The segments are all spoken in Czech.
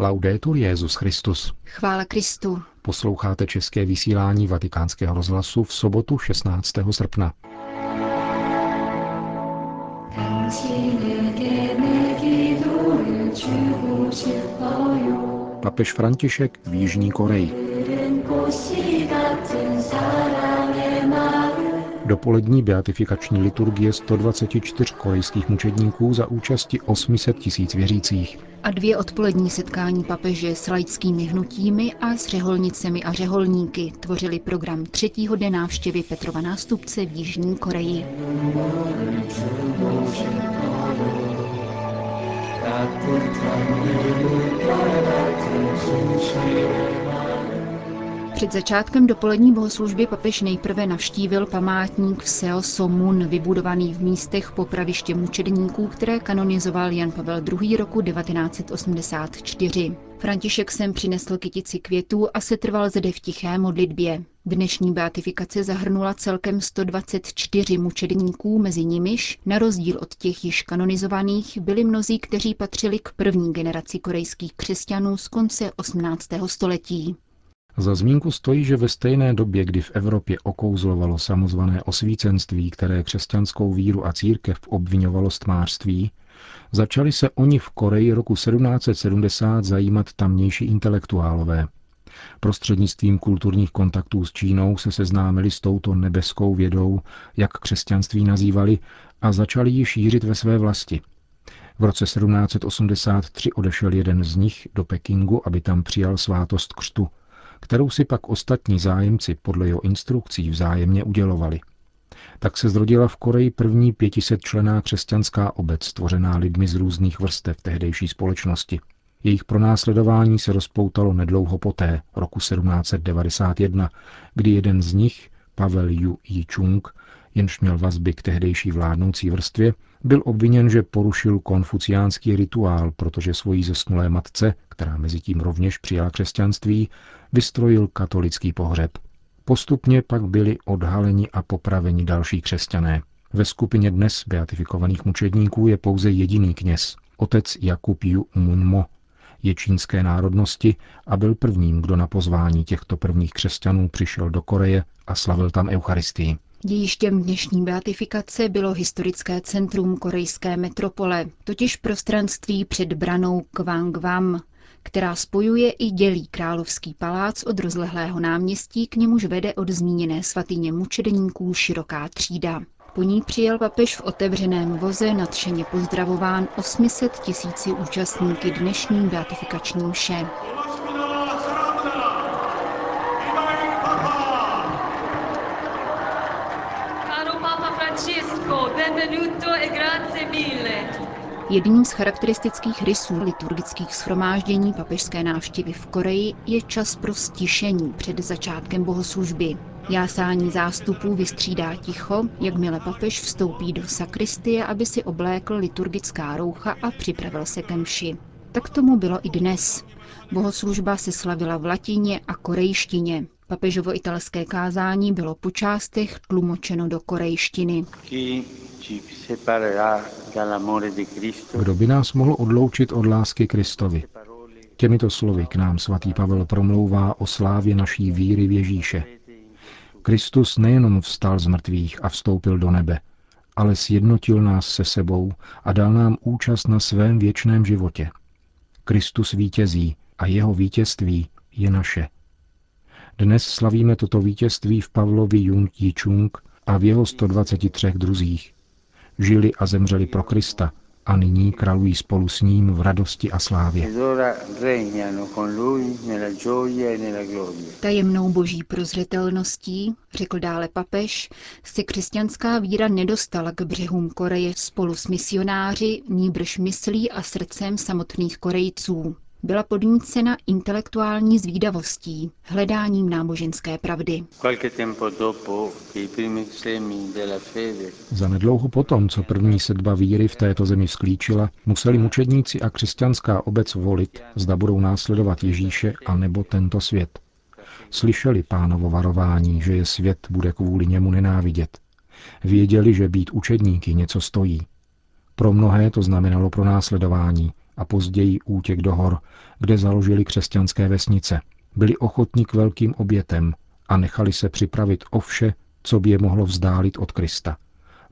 Laudetur Jezus Christus. Chvála Kristu. Posloucháte české vysílání Vatikánského rozhlasu v sobotu 16. srpna. Papež František v Jižní Koreji. Dopolední beatifikační liturgie 124 korejských mučedníků za účasti 800 tisíc věřících. A dvě odpolední setkání papeže s laickými hnutími a s řeholnicemi a řeholníky tvořili program třetího dne návštěvy Petrova nástupce v Jižní Koreji. Před začátkem dopolední bohoslužby papež nejprve navštívil památník v Seo Somun, vybudovaný v místech popraviště mučedníků, které kanonizoval Jan Pavel II. roku 1984. František sem přinesl kytici květů a se trval zde v tiché modlitbě. Dnešní beatifikace zahrnula celkem 124 mučedníků, mezi nimiž, na rozdíl od těch již kanonizovaných, byli mnozí, kteří patřili k první generaci korejských křesťanů z konce 18. století. Za zmínku stojí, že ve stejné době, kdy v Evropě okouzlovalo samozvané osvícenství, které křesťanskou víru a církev obvinovalo stmářství, začali se oni v Koreji roku 1770 zajímat tamnější intelektuálové. Prostřednictvím kulturních kontaktů s Čínou se seznámili s touto nebeskou vědou, jak křesťanství nazývali, a začali ji šířit ve své vlasti. V roce 1783 odešel jeden z nich do Pekingu, aby tam přijal svátost křtu – kterou si pak ostatní zájemci podle jeho instrukcí vzájemně udělovali. Tak se zrodila v Koreji první 500 člená křesťanská obec, tvořená lidmi z různých vrstev tehdejší společnosti. Jejich pronásledování se rozpoutalo nedlouho poté, roku 1791, kdy jeden z nich, Pavel Yu Yi-chung, jenž měl vazby k tehdejší vládnoucí vrstvě, byl obviněn, že porušil konfuciánský rituál, protože svojí zesnulé matce, která mezi tím rovněž přijala křesťanství, vystrojil katolický pohřeb. Postupně pak byli odhaleni a popraveni další křesťané. Ve skupině dnes beatifikovaných mučedníků je pouze jediný kněz, otec Jakub Yu Munmo, je čínské národnosti a byl prvním, kdo na pozvání těchto prvních křesťanů přišel do Koreje a slavil tam Eucharistii. Dějištěm dnešní beatifikace bylo historické centrum korejské metropole, totiž prostranství před branou Kwangwam, která spojuje i dělí královský palác od rozlehlého náměstí, k němuž vede od zmíněné svatyně mučedníků široká třída. Po ní přijel papež v otevřeném voze nadšeně pozdravován 800 tisíci účastníky dnešní beatifikační mše. Jedním z charakteristických rysů liturgických schromáždění papežské návštěvy v Koreji je čas pro stišení před začátkem bohoslužby. Jásání zástupů vystřídá ticho, jakmile papež vstoupí do sakristie, aby si oblékl liturgická roucha a připravil se ke mši. Tak tomu bylo i dnes. Bohoslužba se slavila v latině a korejštině. Papežovo italské kázání bylo po částech tlumočeno do korejštiny. Kdo by nás mohl odloučit od lásky Kristovi? Těmito slovy k nám svatý Pavel promlouvá o slávě naší víry v Ježíše. Kristus nejenom vstal z mrtvých a vstoupil do nebe, ale sjednotil nás se sebou a dal nám účast na svém věčném životě. Kristus vítězí a jeho vítězství je naše. Dnes slavíme toto vítězství v Pavlovi Jung Ji-chung a v jeho 123 druzích. Žili a zemřeli pro Krista a nyní králují spolu s ním v radosti a slávě. Tajemnou boží prozřetelností, řekl dále papež, se křesťanská víra nedostala k břehům Koreje spolu s misionáři, níbrž myslí a srdcem samotných Korejců byla podnícena intelektuální zvídavostí, hledáním náboženské pravdy. Za nedlouho potom, co první sedba víry v této zemi sklíčila, museli mučedníci a křesťanská obec volit, zda budou následovat Ježíše a nebo tento svět. Slyšeli pánovo varování, že je svět bude kvůli němu nenávidět. Věděli, že být učedníky něco stojí. Pro mnohé to znamenalo pro následování, a později útěk do hor, kde založili křesťanské vesnice. Byli ochotní k velkým obětem a nechali se připravit o vše, co by je mohlo vzdálit od Krista.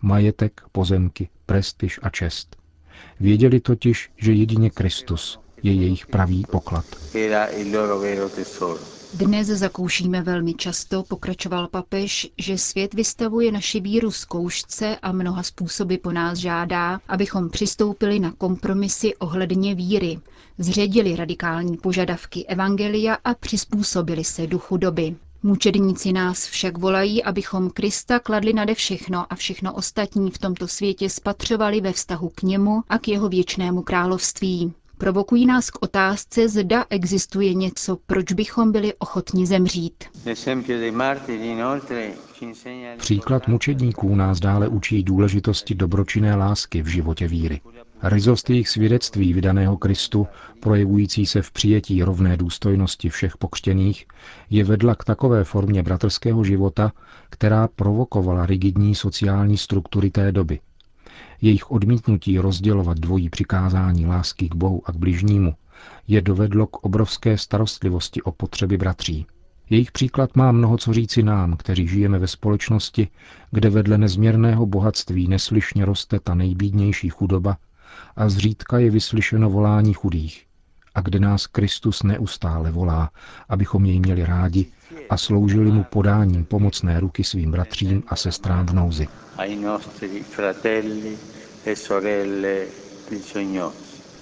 Majetek, pozemky, prestiž a čest. Věděli totiž, že jedině Kristus je jejich pravý poklad. Dnes zakoušíme velmi často, pokračoval papež, že svět vystavuje naši víru zkoušce a mnoha způsoby po nás žádá, abychom přistoupili na kompromisy ohledně víry, zředili radikální požadavky evangelia a přizpůsobili se duchu doby. Mučedníci nás však volají, abychom Krista kladli nade všechno a všechno ostatní v tomto světě spatřovali ve vztahu k němu a k jeho věčnému království. Provokují nás k otázce, zda existuje něco, proč bychom byli ochotni zemřít. Příklad mučedníků nás dále učí důležitosti dobročinné lásky v životě víry. Rizost jejich svědectví vydaného Kristu, projevující se v přijetí rovné důstojnosti všech pokřtěných, je vedla k takové formě bratrského života, která provokovala rigidní sociální struktury té doby. Jejich odmítnutí rozdělovat dvojí přikázání lásky k Bohu a k bližnímu je dovedlo k obrovské starostlivosti o potřeby bratří. Jejich příklad má mnoho co říci nám, kteří žijeme ve společnosti, kde vedle nezměrného bohatství neslyšně roste ta nejbídnější chudoba a zřídka je vyslyšeno volání chudých a kde nás Kristus neustále volá, abychom jej měli rádi a sloužili mu podáním pomocné ruky svým bratřím a sestrám v nouzi.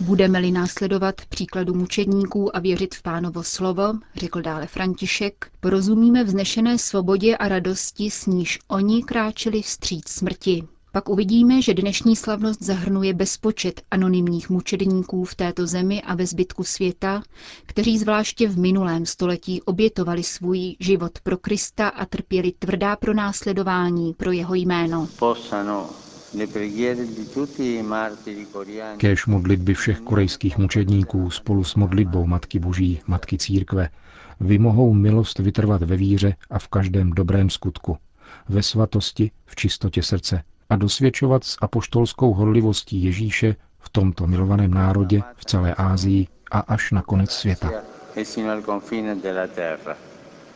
Budeme-li následovat příkladu mučedníků a věřit v pánovo slovo, řekl dále František, porozumíme vznešené svobodě a radosti, s níž oni kráčeli vstříc smrti. Pak uvidíme, že dnešní slavnost zahrnuje bezpočet anonymních mučedníků v této zemi a ve zbytku světa, kteří zvláště v minulém století obětovali svůj život pro Krista a trpěli tvrdá pronásledování pro jeho jméno. Kéž modlitby všech korejských mučedníků spolu s modlitbou Matky Boží, Matky Církve, vymohou milost vytrvat ve víře a v každém dobrém skutku, ve svatosti, v čistotě srdce, a dosvědčovat s apoštolskou horlivostí Ježíše v tomto milovaném národě v celé Ázii a až na konec světa.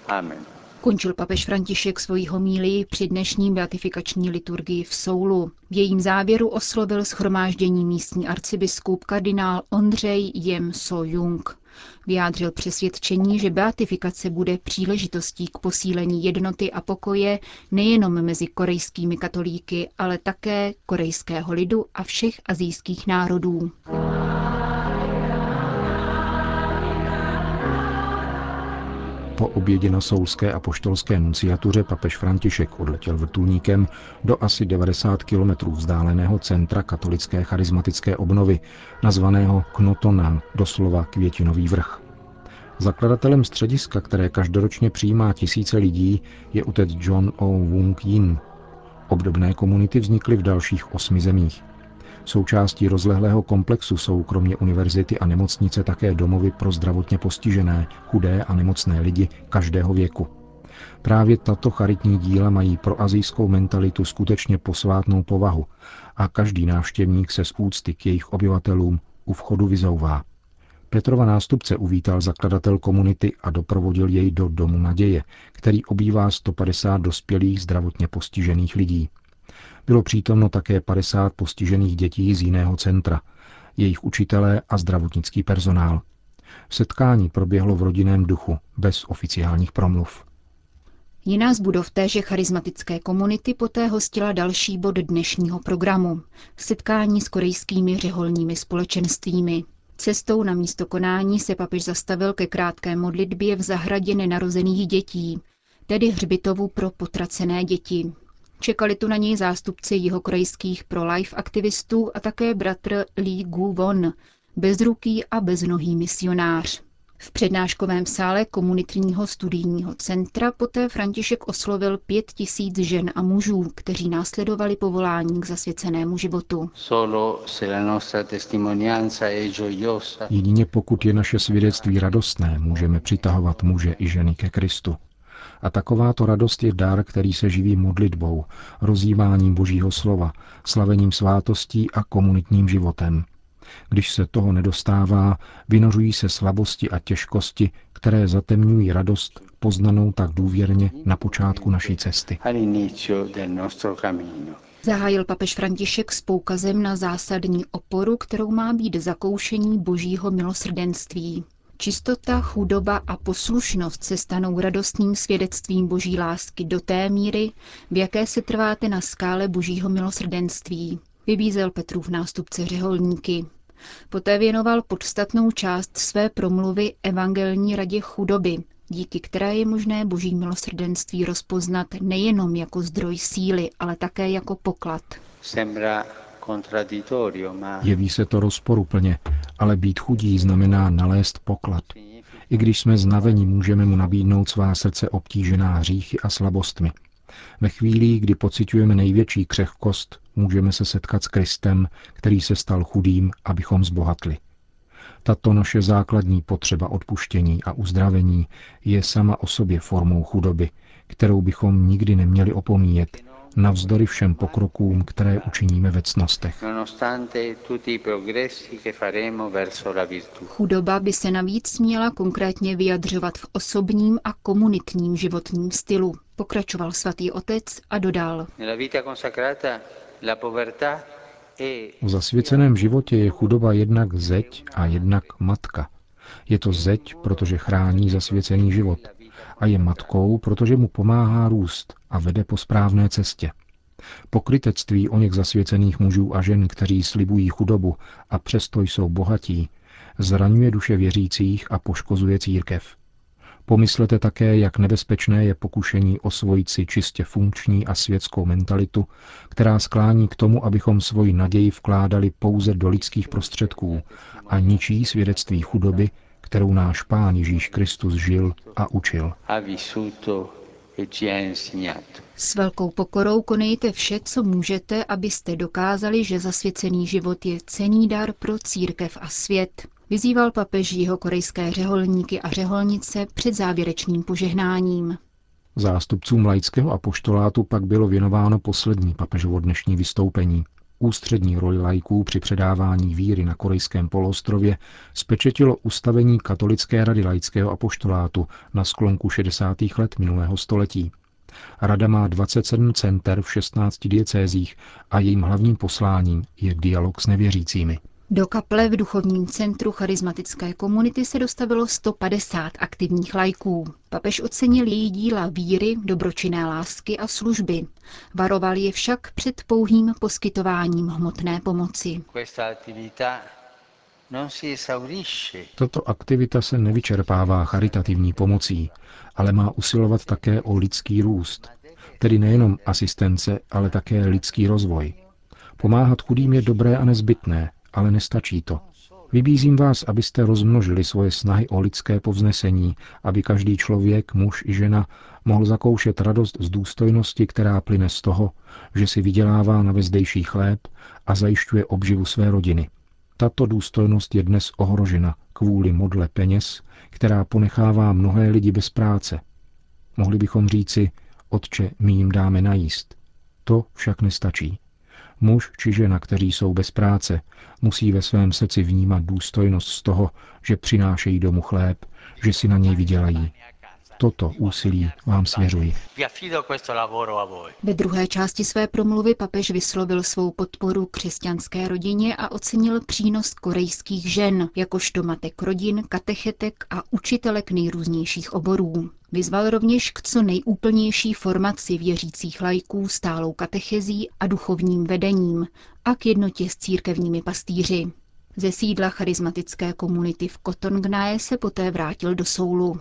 Amen. Končil papež František svoji homílii při dnešní beatifikační liturgii v Soulu. V jejím závěru oslovil schromáždění místní arcibiskup kardinál Ondřej Jem So Jung. Vyjádřil přesvědčení, že beatifikace bude příležitostí k posílení jednoty a pokoje nejenom mezi korejskými katolíky, ale také korejského lidu a všech azijských národů. Po obědě na Soulské a poštolské nunciatuře papež František odletěl vrtulníkem do asi 90 kilometrů vzdáleného centra katolické charismatické obnovy, nazvaného Knotonan, doslova květinový vrch. Zakladatelem střediska, které každoročně přijímá tisíce lidí, je otec John O. Wung Yin. Obdobné komunity vznikly v dalších osmi zemích. Součástí rozlehlého komplexu jsou kromě univerzity a nemocnice také domovy pro zdravotně postižené, chudé a nemocné lidi každého věku. Právě tato charitní díla mají pro azijskou mentalitu skutečně posvátnou povahu a každý návštěvník se z úcty k jejich obyvatelům u vchodu vyzouvá. Petrova nástupce uvítal zakladatel komunity a doprovodil jej do Domu naděje, který obývá 150 dospělých zdravotně postižených lidí. Bylo přítomno také 50 postižených dětí z jiného centra, jejich učitelé a zdravotnický personál. Setkání proběhlo v rodinném duchu, bez oficiálních promluv. Jiná z budov téže charismatické komunity poté hostila další bod dnešního programu. Setkání s korejskými řeholními společenstvími. Cestou na místo konání se papež zastavil ke krátké modlitbě v zahradě nenarozených dětí, tedy hřbitovu pro potracené děti. Čekali tu na něj zástupci jihokorejských pro-life aktivistů a také bratr Lee Gu-won, bezruký a beznohý misionář. V přednáškovém sále komunitního studijního centra poté František oslovil pět tisíc žen a mužů, kteří následovali povolání k zasvěcenému životu. Jedině pokud je naše svědectví radostné, můžeme přitahovat muže i ženy ke Kristu. A takováto radost je dar, který se živí modlitbou, rozjímáním božího slova, slavením svátostí a komunitním životem. Když se toho nedostává, vynořují se slabosti a těžkosti, které zatemňují radost poznanou tak důvěrně na počátku naší cesty. Zahájil papež František s poukazem na zásadní oporu, kterou má být zakoušení božího milosrdenství. Čistota, chudoba a poslušnost se stanou radostným svědectvím boží lásky do té míry, v jaké se trváte na skále božího milosrdenství, vybízel Petrův nástupce řeholníky. Poté věnoval podstatnou část své promluvy evangelní radě chudoby, díky které je možné boží milosrdenství rozpoznat nejenom jako zdroj síly, ale také jako poklad. Jeví se to rozporuplně, ale být chudí znamená nalézt poklad. I když jsme znaveni, můžeme mu nabídnout svá srdce obtížená hříchy a slabostmi. Ve chvíli, kdy pocitujeme největší křehkost, můžeme se setkat s Kristem, který se stal chudým, abychom zbohatli. Tato naše základní potřeba odpuštění a uzdravení je sama o sobě formou chudoby, kterou bychom nikdy neměli opomíjet, navzdory všem pokrokům, které učiníme ve cnostech. Chudoba by se navíc měla konkrétně vyjadřovat v osobním a komunitním životním stylu, pokračoval svatý otec a dodal. V zasvěceném životě je chudoba jednak zeď a jednak matka. Je to zeď, protože chrání zasvěcený život a je matkou, protože mu pomáhá růst a vede po správné cestě. Pokrytectví o něch zasvěcených mužů a žen, kteří slibují chudobu a přesto jsou bohatí, zraňuje duše věřících a poškozuje církev. Pomyslete také, jak nebezpečné je pokušení osvojit si čistě funkční a světskou mentalitu, která sklání k tomu, abychom svoji naději vkládali pouze do lidských prostředků a ničí svědectví chudoby, kterou náš Pán Ježíš Kristus žil a učil. E S velkou pokorou konejte vše, co můžete, abyste dokázali, že zasvěcený život je cený dar pro církev a svět, vyzýval papež jeho korejské řeholníky a řeholnice před závěrečným požehnáním. Zástupcům laického apoštolátu pak bylo věnováno poslední papežovo dnešní vystoupení. Ústřední roli lajků při předávání víry na korejském poloostrově spečetilo ustavení Katolické rady laického apoštolátu na sklonku 60. let minulého století. Rada má 27 center v 16 diecézích a jejím hlavním posláním je dialog s nevěřícími. Do kaple v duchovním centru charismatické komunity se dostavilo 150 aktivních lajků. Papež ocenil její díla víry, dobročinné lásky a služby. Varoval je však před pouhým poskytováním hmotné pomoci. Tato aktivita se nevyčerpává charitativní pomocí, ale má usilovat také o lidský růst, tedy nejenom asistence, ale také lidský rozvoj. Pomáhat chudým je dobré a nezbytné, ale nestačí to. Vybízím vás, abyste rozmnožili svoje snahy o lidské povznesení, aby každý člověk, muž i žena, mohl zakoušet radost z důstojnosti, která plyne z toho, že si vydělává na vezdejší chléb a zajišťuje obživu své rodiny. Tato důstojnost je dnes ohrožena kvůli modle peněz, která ponechává mnohé lidi bez práce. Mohli bychom říci, otče, my jim dáme najíst. To však nestačí. Muž či žena, kteří jsou bez práce, musí ve svém srdci vnímat důstojnost z toho, že přinášejí domů chléb, že si na něj vydělají. Toto úsilí vám svěřuji. Ve druhé části své promluvy papež vyslovil svou podporu křesťanské rodině a ocenil přínos korejských žen, jakožto matek rodin, katechetek a učitelek nejrůznějších oborů. Vyzval rovněž k co nejúplnější formaci věřících lajků stálou katechezí a duchovním vedením a k jednotě s církevními pastýři. Ze sídla charismatické komunity v Kotongnae se poté vrátil do Soulu.